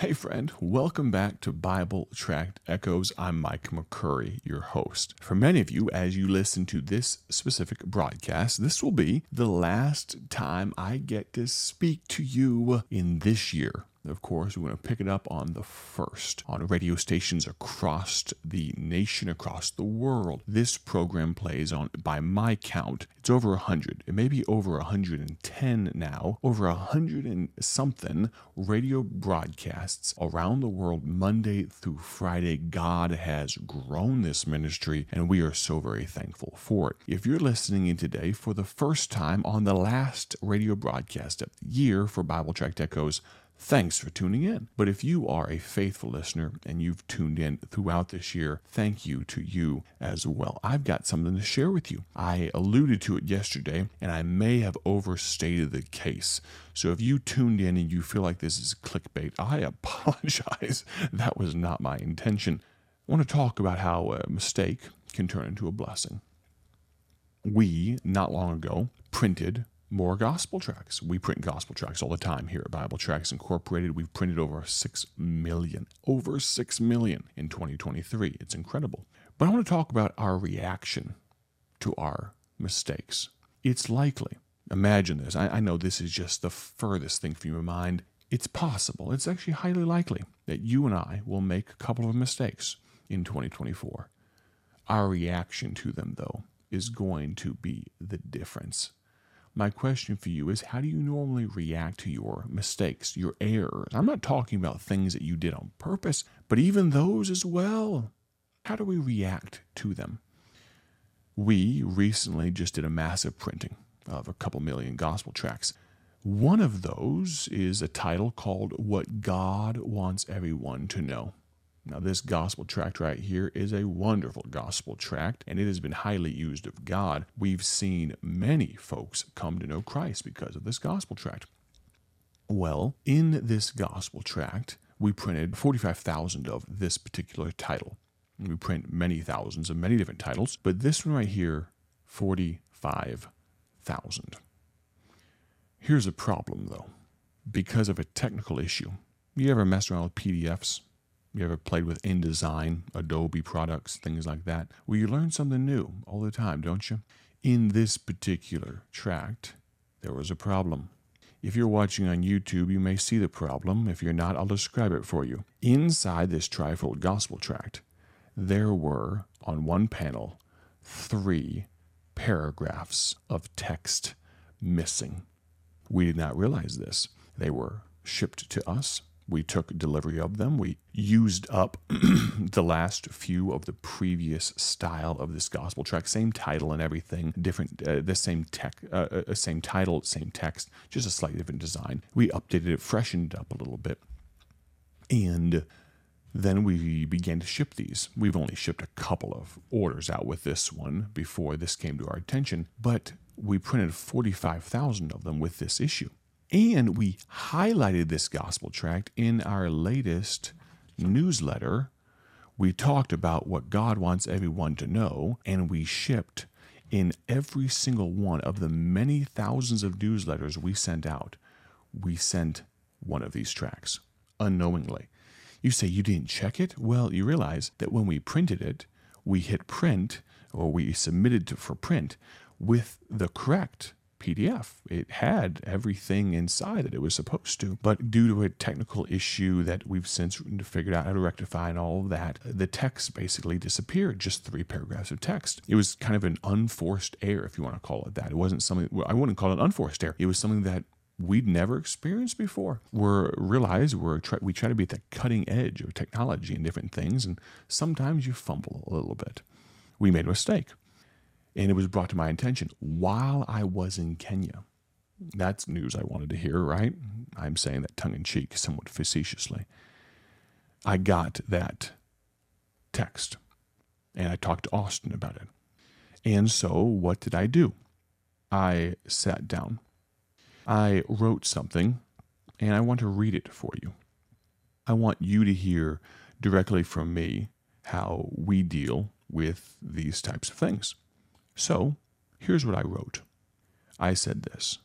Hey, friend, welcome back to Bible Tract Echoes. I'm Micah McCurry, your host. For many of you, as you listen to this specific broadcast, this will be the last time I get to speak to you in this year. Of course, we're going to pick it up on the first on radio stations across the nation, across the world. This program plays on, by my count, it's over 100. It may be over 110 now, over 100 and something radio broadcasts around the world, Monday through Friday. God has grown this ministry, and we are so very thankful for it. If you're listening in today for the first time on the last radio broadcast of the year for Bible Tract Echoes, Thanks for tuning in. But if you are a faithful listener and you've tuned in throughout this year, thank you to you as well. I've got something to share with you. I alluded to it yesterday and I may have overstated the case. So if you tuned in and you feel like this is clickbait, I apologize. that was not my intention. I want to talk about how a mistake can turn into a blessing. We, not long ago, printed more gospel tracts. We print gospel tracts all the time here at Bible Tracts Incorporated. We've printed over 6 million, over 6 million in 2023. It's incredible. But I want to talk about our reaction to our mistakes. It's likely, imagine this, I, I know this is just the furthest thing from your mind. It's possible, it's actually highly likely that you and I will make a couple of mistakes in 2024. Our reaction to them, though, is going to be the difference my question for you is how do you normally react to your mistakes, your errors? I'm not talking about things that you did on purpose, but even those as well. How do we react to them? We recently just did a massive printing of a couple million gospel tracts. One of those is a title called What God Wants Everyone to Know. Now, this gospel tract right here is a wonderful gospel tract, and it has been highly used of God. We've seen many folks come to know Christ because of this gospel tract. Well, in this gospel tract, we printed 45,000 of this particular title. We print many thousands of many different titles, but this one right here, 45,000. Here's a problem though. Because of a technical issue, you ever mess around with PDFs? You ever played with InDesign, Adobe products, things like that? Well, you learn something new all the time, don't you? In this particular tract, there was a problem. If you're watching on YouTube, you may see the problem. If you're not, I'll describe it for you. Inside this trifold gospel tract, there were, on one panel, three paragraphs of text missing. We did not realize this. They were shipped to us we took delivery of them. We used up the last few of the previous style of this gospel track, same title and everything, different, uh, the same tech, uh, uh, same title, same text, just a slightly different design. We updated it, freshened it up a little bit, and then we began to ship these. We've only shipped a couple of orders out with this one before this came to our attention, but we printed 45,000 of them with this issue. And we highlighted this gospel tract in our latest newsletter. We talked about what God wants everyone to know, and we shipped in every single one of the many thousands of newsletters we sent out. We sent one of these tracts unknowingly. You say you didn't check it? Well, you realize that when we printed it, we hit print or we submitted for print with the correct PDF. It had everything inside that it was supposed to, but due to a technical issue that we've since figured out how to rectify and all of that, the text basically disappeared. Just three paragraphs of text. It was kind of an unforced error, if you want to call it that. It wasn't something I wouldn't call it unforced error. It was something that we'd never experienced before. We're realize we're we try to be at the cutting edge of technology and different things, and sometimes you fumble a little bit. We made a mistake and it was brought to my attention while I was in Kenya. That's news I wanted to hear, right? I'm saying that tongue in cheek, somewhat facetiously. I got that text and I talked to Austin about it. And so, what did I do? I sat down. I wrote something and I want to read it for you. I want you to hear directly from me how we deal with these types of things. So here's what I wrote I said this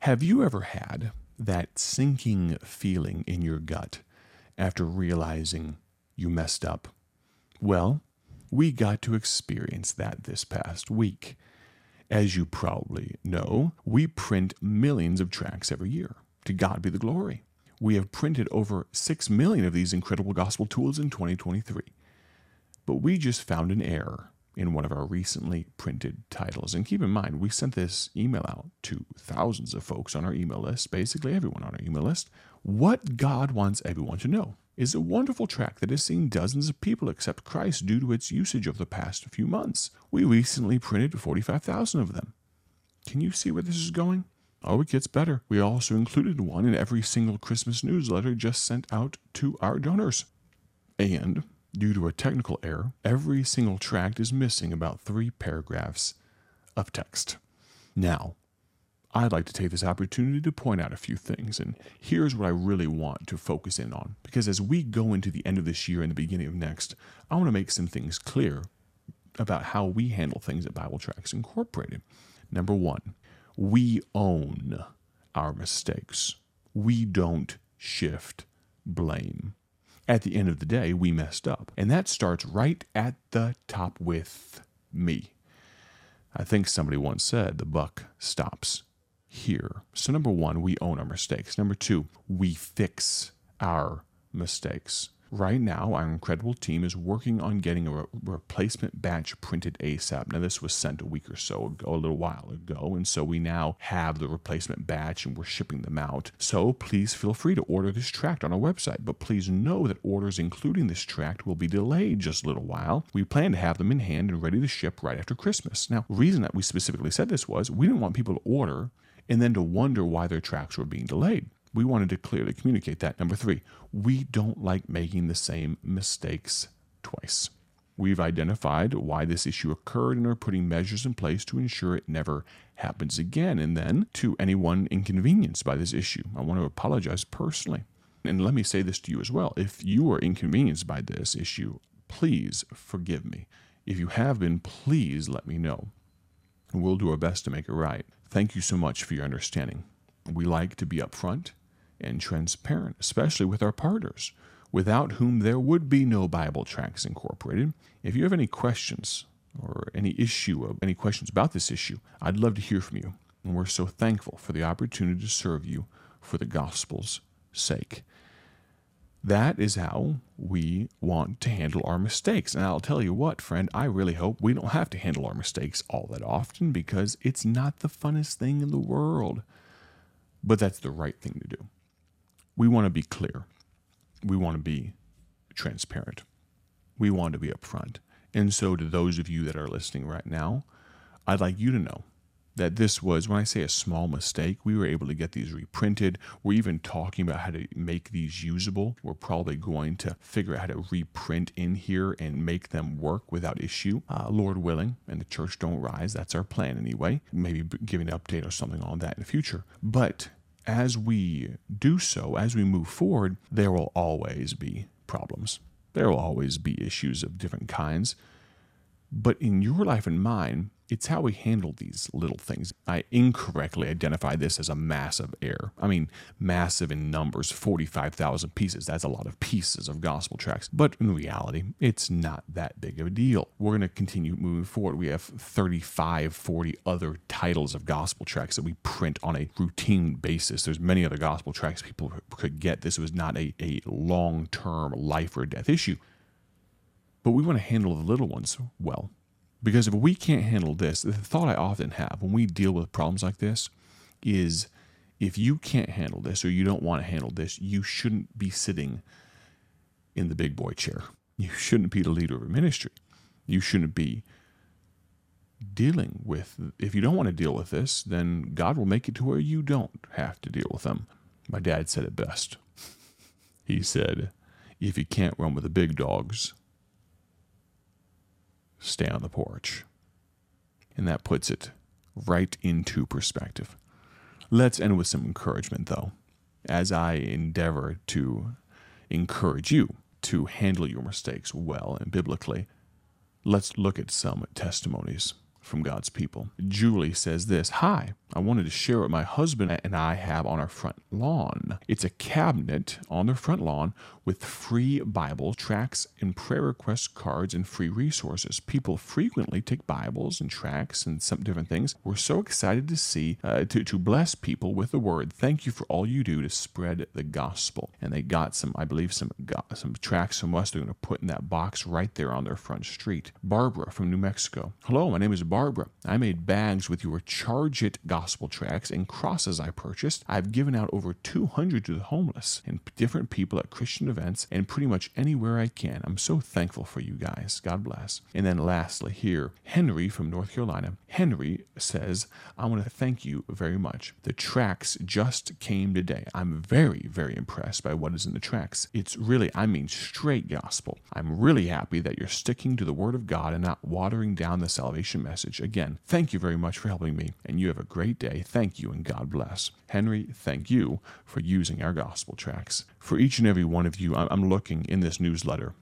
Have you ever had that sinking feeling in your gut after realizing you messed up? Well, we got to experience that this past week. As you probably know, we print millions of tracts every year. To God be the glory. We have printed over 6 million of these incredible gospel tools in 2023. But we just found an error in one of our recently printed titles. And keep in mind, we sent this email out to thousands of folks on our email list, basically everyone on our email list. What God wants everyone to know is a wonderful track that has seen dozens of people accept Christ due to its usage over the past few months. We recently printed 45,000 of them. Can you see where this is going? Oh, it gets better. We also included one in every single Christmas newsletter just sent out to our donors. And Due to a technical error, every single tract is missing about three paragraphs of text. Now, I'd like to take this opportunity to point out a few things, and here's what I really want to focus in on. Because as we go into the end of this year and the beginning of next, I want to make some things clear about how we handle things at Bible Tracts Incorporated. Number one, we own our mistakes, we don't shift blame at the end of the day, we messed up. And that starts right at the top with me. I think somebody once said the buck stops here. So, number one, we own our mistakes. Number two, we fix our mistakes. Right now, our incredible team is working on getting a re- replacement batch printed ASAP. Now, this was sent a week or so ago, a little while ago, and so we now have the replacement batch and we're shipping them out. So please feel free to order this tract on our website, but please know that orders including this tract will be delayed just a little while. We plan to have them in hand and ready to ship right after Christmas. Now, the reason that we specifically said this was we didn't want people to order and then to wonder why their tracks were being delayed. We wanted to clearly communicate that. Number three, we don't like making the same mistakes twice. We've identified why this issue occurred and are putting measures in place to ensure it never happens again. And then, to anyone inconvenienced by this issue, I want to apologize personally. And let me say this to you as well. If you are inconvenienced by this issue, please forgive me. If you have been, please let me know. We'll do our best to make it right. Thank you so much for your understanding. We like to be upfront and transparent, especially with our partners, without whom there would be no Bible Tracts Incorporated. If you have any questions or any issue, of any questions about this issue, I'd love to hear from you. And we're so thankful for the opportunity to serve you for the gospel's sake. That is how we want to handle our mistakes. And I'll tell you what, friend, I really hope we don't have to handle our mistakes all that often because it's not the funnest thing in the world. But that's the right thing to do we want to be clear. We want to be transparent. We want to be upfront. And so, to those of you that are listening right now, I'd like you to know that this was, when I say a small mistake, we were able to get these reprinted. We're even talking about how to make these usable. We're probably going to figure out how to reprint in here and make them work without issue, uh, Lord willing, and the church don't rise. That's our plan anyway. Maybe giving an update or something on that in the future. But as we do so, as we move forward, there will always be problems. There will always be issues of different kinds. But in your life and mine, it's how we handle these little things. I incorrectly identified this as a massive error. I mean, massive in numbers 45,000 pieces. That's a lot of pieces of gospel tracks. But in reality, it's not that big of a deal. We're going to continue moving forward. We have 35, 40 other titles of gospel tracks that we print on a routine basis. There's many other gospel tracks people could get. This was not a, a long term life or death issue. But we want to handle the little ones well. Because if we can't handle this, the thought I often have when we deal with problems like this is if you can't handle this or you don't want to handle this, you shouldn't be sitting in the big boy chair. You shouldn't be the leader of a ministry. You shouldn't be dealing with, if you don't want to deal with this, then God will make it to where you don't have to deal with them. My dad said it best. He said, if you can't run with the big dogs, stay on the porch. And that puts it right into perspective. Let's end with some encouragement, though, as I endeavor to encourage you to handle your mistakes well and biblically. Let's look at some testimonies from God's people. Julie says this Hi, I wanted to share what my husband and I have on our front lawn. It's a cabinet on the front lawn with free Bible tracts and prayer request cards and free resources. People frequently take Bibles and tracts and some different things. We're so excited to see, uh, to, to bless people with the word. Thank you for all you do to spread the gospel. And they got some, I believe, some, some tracts from us they're going to put in that box right there on their front street. Barbara from New Mexico. Hello, my name is Barbara. I made bags with your Charge It gospel tracts and crosses I purchased. I've given out over 200 to the homeless and different people at Christian events and pretty much anywhere I can. I'm so thankful for you guys. God bless. And then lastly, here, Henry from North Carolina. Henry says, I want to thank you very much. The tracks just came today. I'm very, very impressed by what is in the tracks. It's really, I mean, straight gospel. I'm really happy that you're sticking to the Word of God and not watering down the salvation message. Again, thank you very much for helping me, and you have a great day. Thank you, and God bless. Henry, thank you for using our gospel tracks. For each and every one of you, I'm looking in this newsletter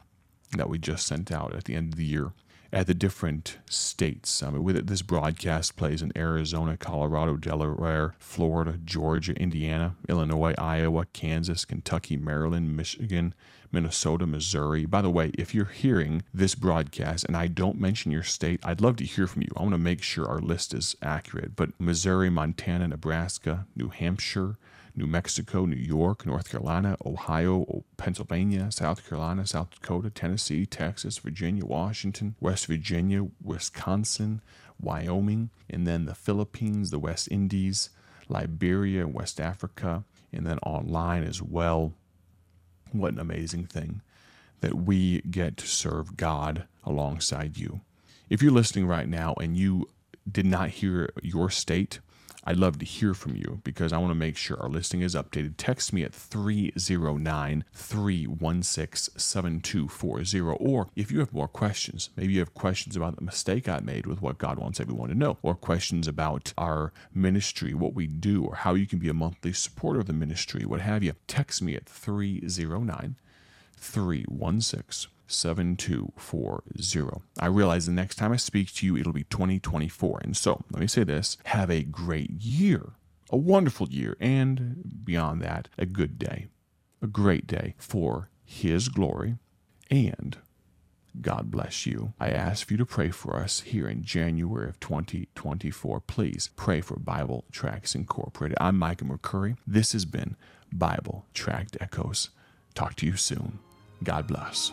that we just sent out at the end of the year at the different states. I mean, with it, this broadcast plays in Arizona, Colorado, Delaware, Florida, Georgia, Indiana, Illinois, Iowa, Kansas, Kentucky, Maryland, Michigan, Minnesota, Missouri. By the way, if you're hearing this broadcast and I don't mention your state, I'd love to hear from you. I want to make sure our list is accurate. But Missouri, Montana, Nebraska, New Hampshire, New Mexico, New York, North Carolina, Ohio, Pennsylvania, South Carolina, South Dakota, Tennessee, Texas, Virginia, Washington, West Virginia, Wisconsin, Wyoming, and then the Philippines, the West Indies, Liberia, West Africa, and then online as well. What an amazing thing that we get to serve God alongside you. If you're listening right now and you did not hear your state, I'd love to hear from you because I want to make sure our listing is updated. Text me at 309 316 7240. Or if you have more questions, maybe you have questions about the mistake I made with what God wants everyone to know, or questions about our ministry, what we do, or how you can be a monthly supporter of the ministry, what have you, text me at 309 316 7240. I realize the next time I speak to you, it'll be 2024. And so let me say this have a great year, a wonderful year, and beyond that, a good day, a great day for His glory and God bless you. I ask you to pray for us here in January of 2024. Please pray for Bible Tracts Incorporated. I'm Micah McCurry. This has been Bible Tract Echoes. Talk to you soon. God bless.